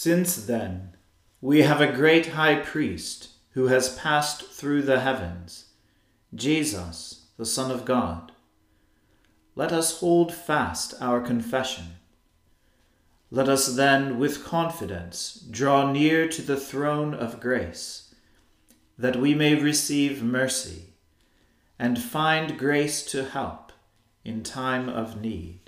Since then, we have a great high priest who has passed through the heavens, Jesus, the Son of God. Let us hold fast our confession. Let us then, with confidence, draw near to the throne of grace, that we may receive mercy and find grace to help in time of need.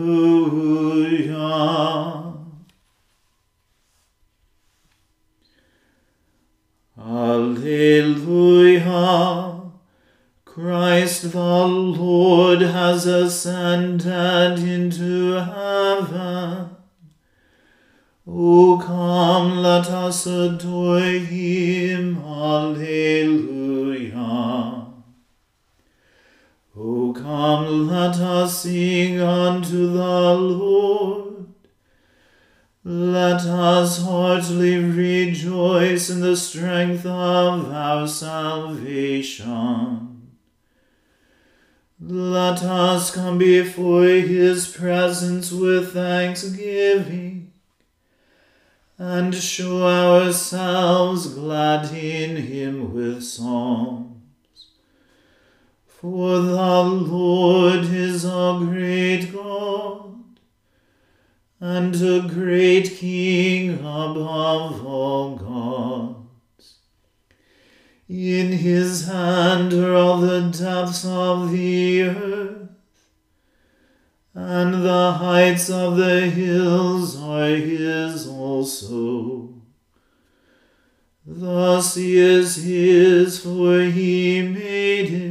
Alleluia. Christ the Lord has ascended into heaven. O come, let us adore him. Alleluia. O come, let us sing unto the Lord. Let us heartily rejoice in the strength of our salvation. Let us come before his presence with thanksgiving and show ourselves glad in him with songs. For the Lord is a great God and a great King above all gods. In his hand are all the depths of the earth, and the heights of the hills are his also. The sea is his, for he made it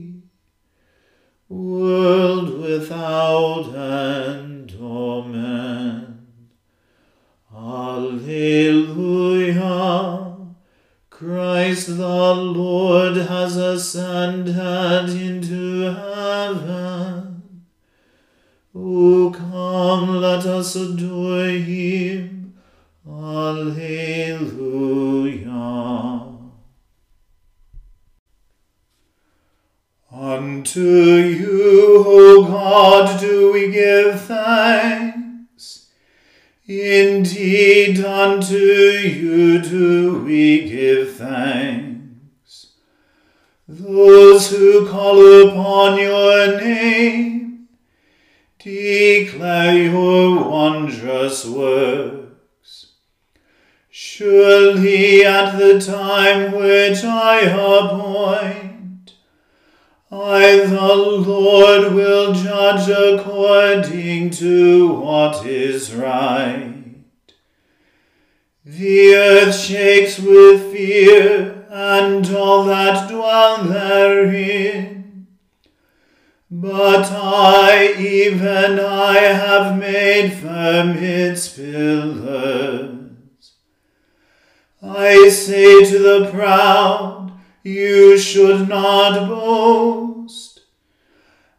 world without end. Amen. Alleluia. Christ the Lord has ascended into heaven. O come, let us adore him. Alleluia. Unto you, O God, do we give thanks. Indeed, unto you do we give thanks. Those who call upon your name declare your wondrous works. Surely at the time which I appoint, I, the Lord, will judge according to what is right. The earth shakes with fear, and all that dwell therein. But I, even I, have made firm its pillars. I say to the proud, You should not boast,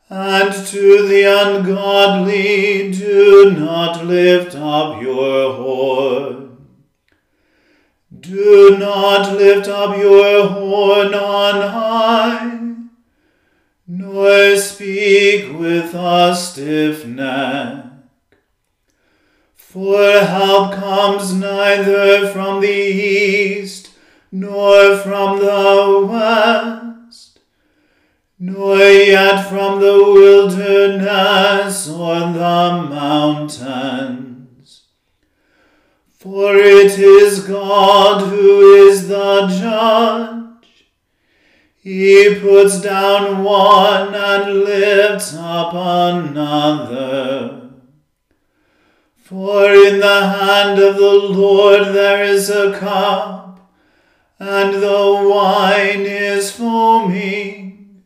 and to the ungodly, Do not lift up your horn. Do not lift up your horn on high, nor speak with a stiff neck. For help comes neither from the east, nor from the west, nor yet from the wilderness or the mountains. For it is God who is the judge. He puts down one and lifts up another. For in the hand of the Lord there is a cup, and the wine is foaming.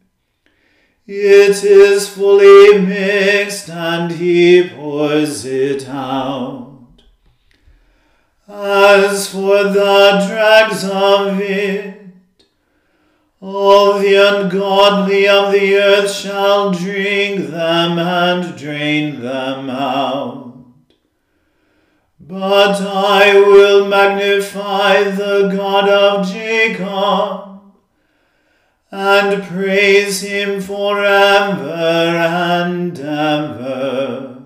It is fully mixed, and he pours it out. As for the dregs of it, all the ungodly of the earth shall drink them and drain them out. But I will magnify the God of Jacob and praise him forever and ever.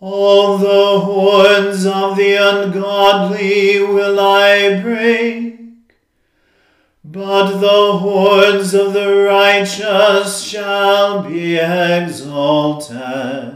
All the horns of the ungodly will I break, but the horns of the righteous shall be exalted.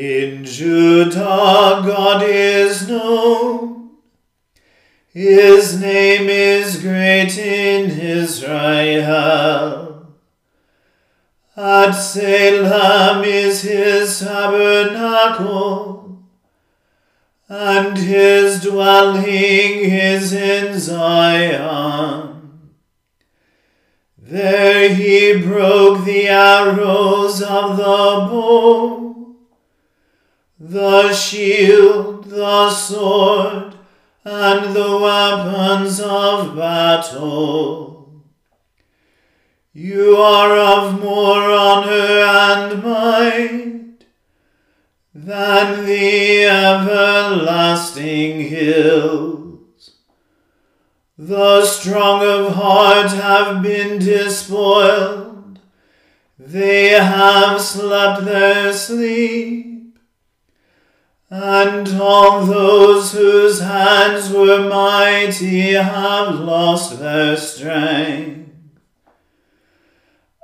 In Judah God is known, his name is great in Israel. At Salem is his tabernacle, and his dwelling is in Zion. There he broke the arrows of the bow, the shield, the sword, and the weapons of battle. You are of more honor and might than the everlasting hills. The strong of heart have been despoiled, they have slept their sleep. And all those whose hands were mighty have lost their strength.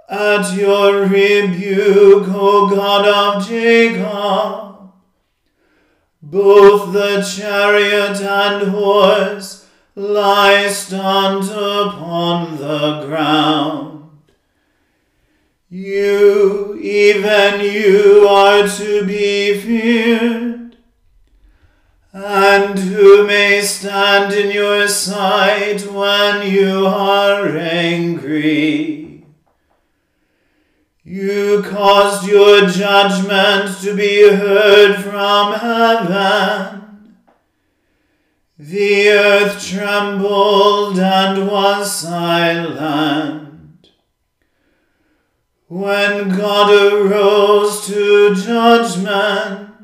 At your rebuke, O God of Jacob, both the chariot and horse lie stunned upon the ground. You, even you, are to be feared. And who may stand in your sight when you are angry? You caused your judgment to be heard from heaven. The earth trembled and was silent. When God arose to judgment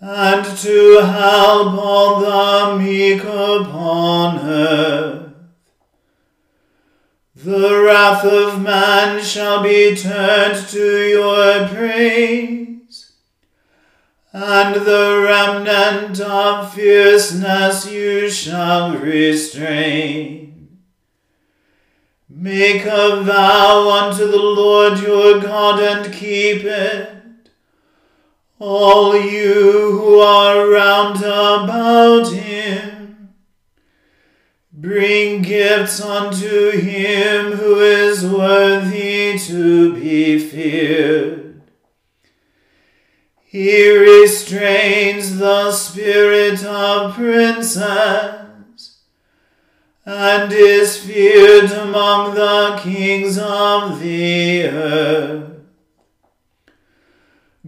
and to help all the meek upon earth, the wrath of man shall be turned to your praise, and the remnant of fierceness you shall restrain. Make a vow unto the Lord your God and keep it. All you who are round about him, bring gifts unto him who is worthy to be feared. He restrains the spirit of princes and is feared among the kings of the earth.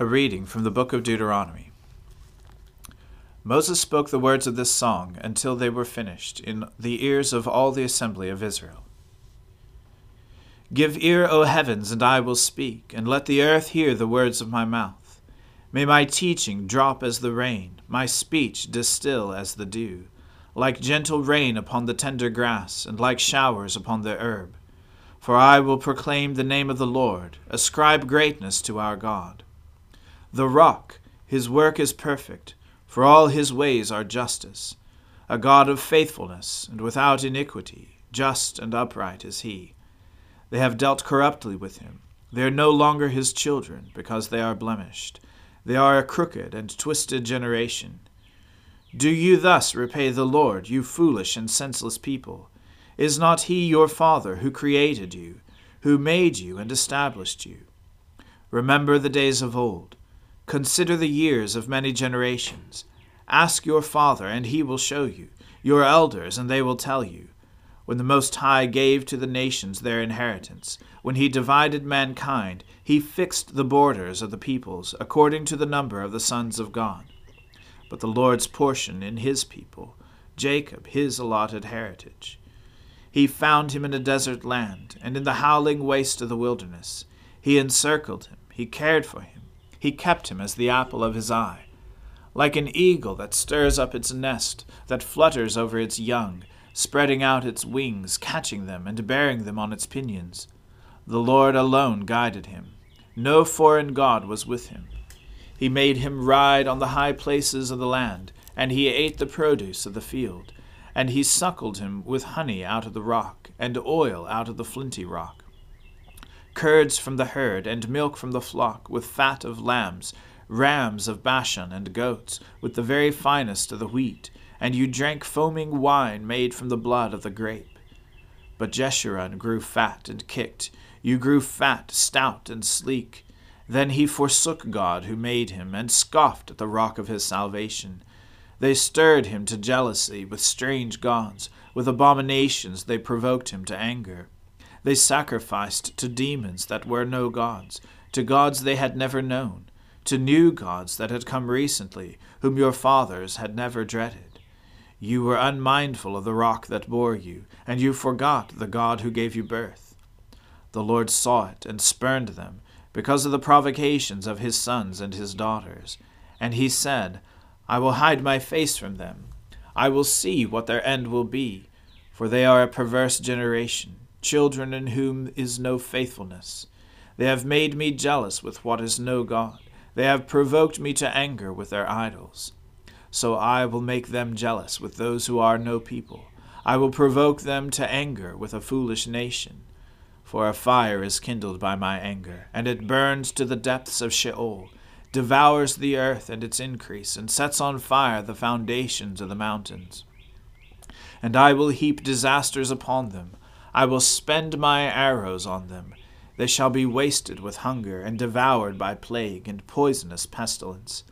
A reading from the book of Deuteronomy. Moses spoke the words of this song until they were finished in the ears of all the assembly of Israel. Give ear, O heavens, and I will speak, and let the earth hear the words of my mouth. May my teaching drop as the rain, my speech distill as the dew, like gentle rain upon the tender grass, and like showers upon the herb. For I will proclaim the name of the Lord, ascribe greatness to our God. The rock, his work is perfect, for all his ways are justice. A God of faithfulness and without iniquity, just and upright is he. They have dealt corruptly with him. They are no longer his children, because they are blemished. They are a crooked and twisted generation. Do you thus repay the Lord, you foolish and senseless people? Is not he your Father who created you, who made you and established you? Remember the days of old. Consider the years of many generations. Ask your Father, and he will show you, your elders, and they will tell you when the Most High gave to the nations their inheritance, when he divided mankind, he fixed the borders of the peoples according to the number of the sons of God. But the Lord's portion in his people, Jacob his allotted heritage. He found him in a desert land, and in the howling waste of the wilderness. He encircled him, he cared for him, he kept him as the apple of his eye. Like an eagle that stirs up its nest, that flutters over its young, spreading out its wings, catching them, and bearing them on its pinions. The Lord alone guided him. No foreign God was with him. He made him ride on the high places of the land, and he ate the produce of the field. And he suckled him with honey out of the rock, and oil out of the flinty rock. Curds from the herd, and milk from the flock, with fat of lambs, rams of Bashan, and goats, with the very finest of the wheat and you drank foaming wine made from the blood of the grape. But Jeshurun grew fat and kicked. You grew fat, stout, and sleek. Then he forsook God who made him, and scoffed at the rock of his salvation. They stirred him to jealousy with strange gods. With abominations they provoked him to anger. They sacrificed to demons that were no gods, to gods they had never known, to new gods that had come recently, whom your fathers had never dreaded. You were unmindful of the rock that bore you, and you forgot the God who gave you birth. The Lord saw it and spurned them, because of the provocations of his sons and his daughters. And he said, I will hide my face from them. I will see what their end will be, for they are a perverse generation, children in whom is no faithfulness. They have made me jealous with what is no God. They have provoked me to anger with their idols so I will make them jealous with those who are no people. I will provoke them to anger with a foolish nation. For a fire is kindled by my anger, and it burns to the depths of Sheol, devours the earth and its increase, and sets on fire the foundations of the mountains. And I will heap disasters upon them. I will spend my arrows on them. They shall be wasted with hunger, and devoured by plague and poisonous pestilence.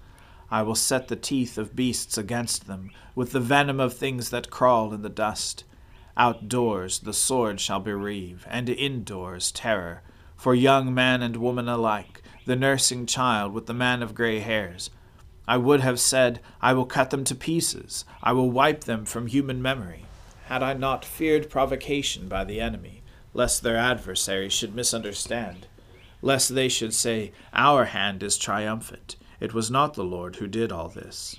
I will set the teeth of beasts against them, with the venom of things that crawl in the dust. Outdoors the sword shall bereave, and indoors terror, for young man and woman alike, the nursing child with the man of gray hairs. I would have said, I will cut them to pieces, I will wipe them from human memory, had I not feared provocation by the enemy, lest their adversaries should misunderstand, lest they should say, Our hand is triumphant. It was not the Lord who did all this.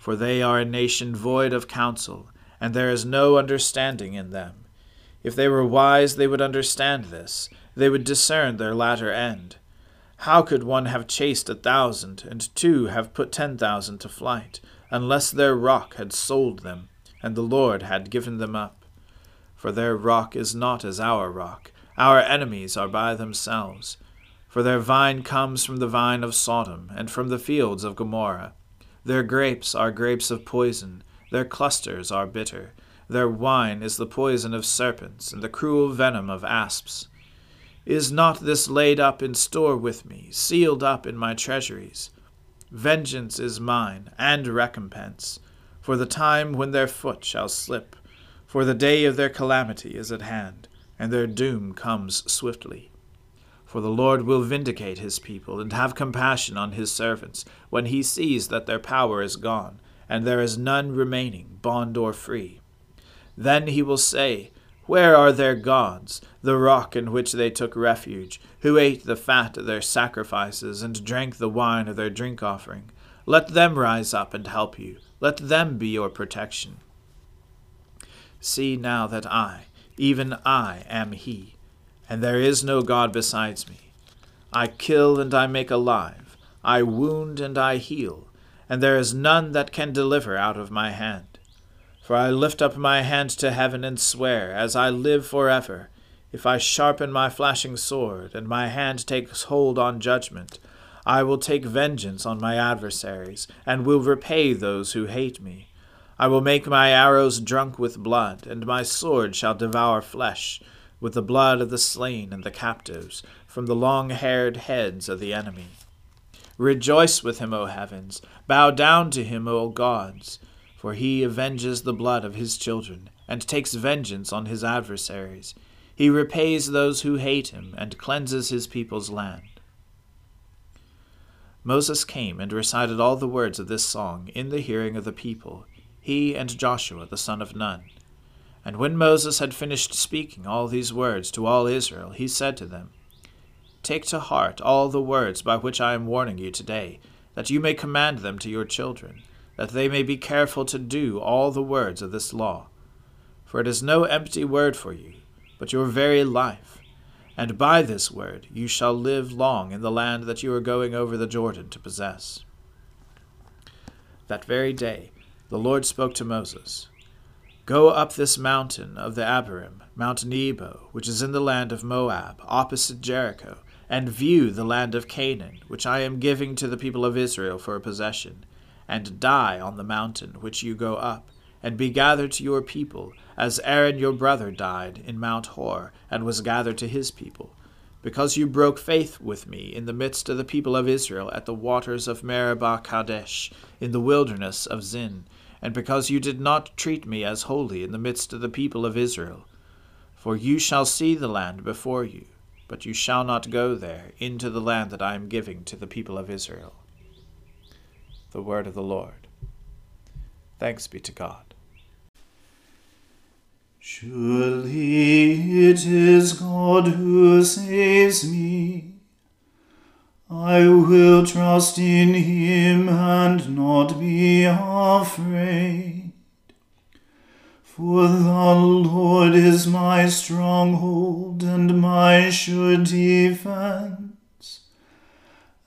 For they are a nation void of counsel, and there is no understanding in them. If they were wise, they would understand this, they would discern their latter end. How could one have chased a thousand, and two have put ten thousand to flight, unless their rock had sold them, and the Lord had given them up? For their rock is not as our rock, our enemies are by themselves. For their vine comes from the vine of Sodom, and from the fields of Gomorrah. Their grapes are grapes of poison, their clusters are bitter. Their wine is the poison of serpents, and the cruel venom of asps. Is not this laid up in store with me, sealed up in my treasuries? Vengeance is mine, and recompense, for the time when their foot shall slip, for the day of their calamity is at hand, and their doom comes swiftly. For the Lord will vindicate his people, and have compassion on his servants, when he sees that their power is gone, and there is none remaining, bond or free. Then he will say, where are their gods, the rock in which they took refuge, who ate the fat of their sacrifices and drank the wine of their drink offering? Let them rise up and help you. Let them be your protection. See now that I, even I, am He, and there is no God besides me. I kill and I make alive, I wound and I heal, and there is none that can deliver out of my hand. For I lift up my hand to heaven and swear, as I live for ever, if I sharpen my flashing sword, and my hand takes hold on judgment, I will take vengeance on my adversaries, and will repay those who hate me. I will make my arrows drunk with blood, and my sword shall devour flesh, with the blood of the slain and the captives, from the long haired heads of the enemy. Rejoice with him, O heavens! Bow down to him, O gods! for he avenges the blood of his children, and takes vengeance on his adversaries. He repays those who hate him, and cleanses his people's land. Moses came and recited all the words of this song in the hearing of the people, he and Joshua the son of Nun. And when Moses had finished speaking all these words to all Israel, he said to them, Take to heart all the words by which I am warning you today, that you may command them to your children that they may be careful to do all the words of this law. For it is no empty word for you, but your very life. And by this word you shall live long in the land that you are going over the Jordan to possess. That very day the Lord spoke to Moses Go up this mountain of the Abarim, Mount Nebo, which is in the land of Moab, opposite Jericho, and view the land of Canaan, which I am giving to the people of Israel for a possession and die on the mountain which you go up, and be gathered to your people, as Aaron your brother died in Mount Hor, and was gathered to his people. Because you broke faith with me in the midst of the people of Israel at the waters of Meribah Kadesh, in the wilderness of Zin, and because you did not treat me as holy in the midst of the people of Israel. For you shall see the land before you, but you shall not go there into the land that I am giving to the people of Israel the word of the Lord. Thanks be to God. Surely it is God who saves me. I will trust in him and not be afraid. For the Lord is my stronghold and my sure defense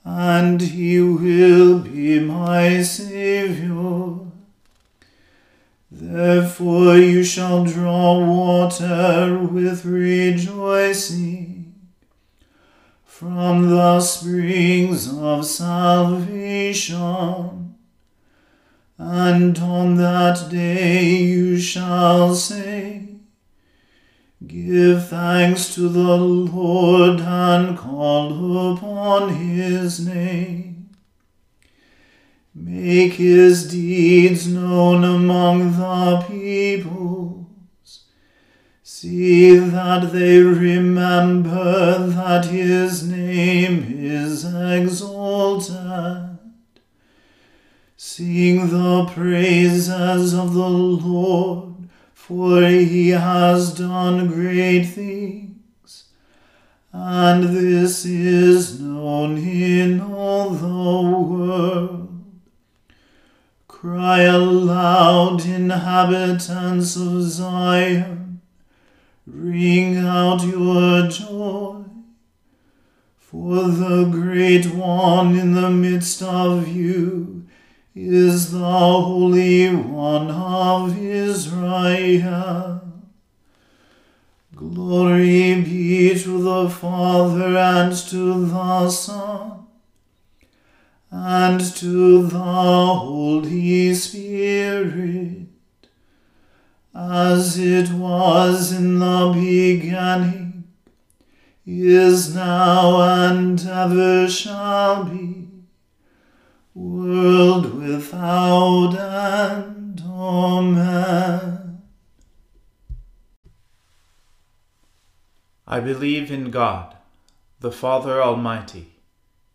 and he will be my Saviour. Therefore you shall draw water with rejoicing from the springs of salvation. And on that day you shall say, Give thanks to the Lord and call upon his name. Make his deeds known among the peoples. See that they remember that his name is exalted. Sing the praises of the Lord, for he has done great things, and this is known in all the world. Cry aloud, inhabitants of Zion, ring out your joy. For the great one in the midst of you is the Holy One of Israel. Glory be to the Father and to the Son and to the Holy Spirit, as it was in the beginning, is now, and ever shall be, world without end. Amen. I believe in God, the Father Almighty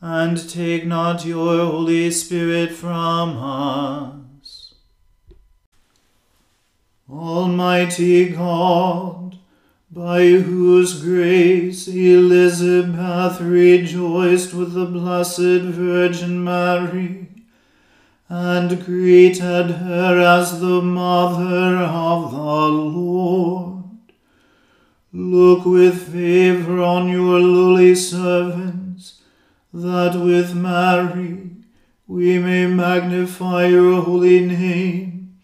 and take not your Holy Spirit from us. Almighty God, by whose grace Elizabeth rejoiced with the Blessed Virgin Mary, and greeted her as the Mother of the Lord. Look with favor on your lowly servant that with Mary we may magnify your holy name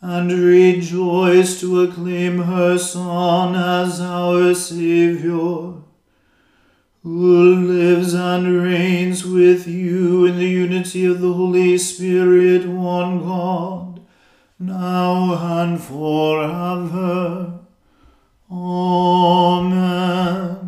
and rejoice to acclaim her Son as our Saviour, who lives and reigns with you in the unity of the Holy Spirit, one God, now and forever. Amen.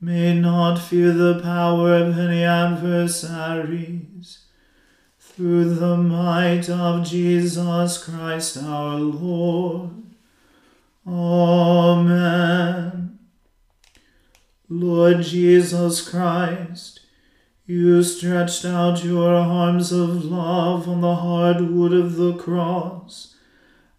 may not fear the power of any adversaries through the might of Jesus Christ our Lord. Amen. Lord Jesus Christ, you stretched out your arms of love on the hard wood of the cross,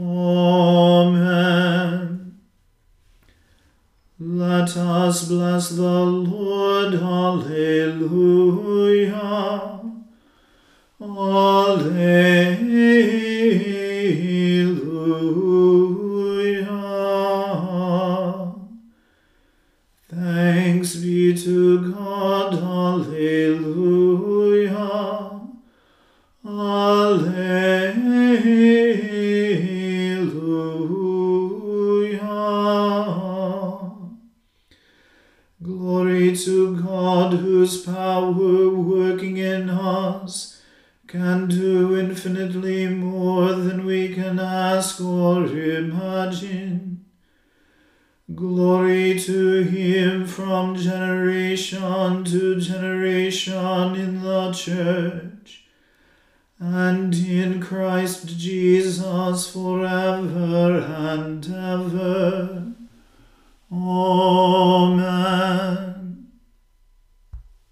Amen. Let us bless the Lord. Alleluia. Alleluia.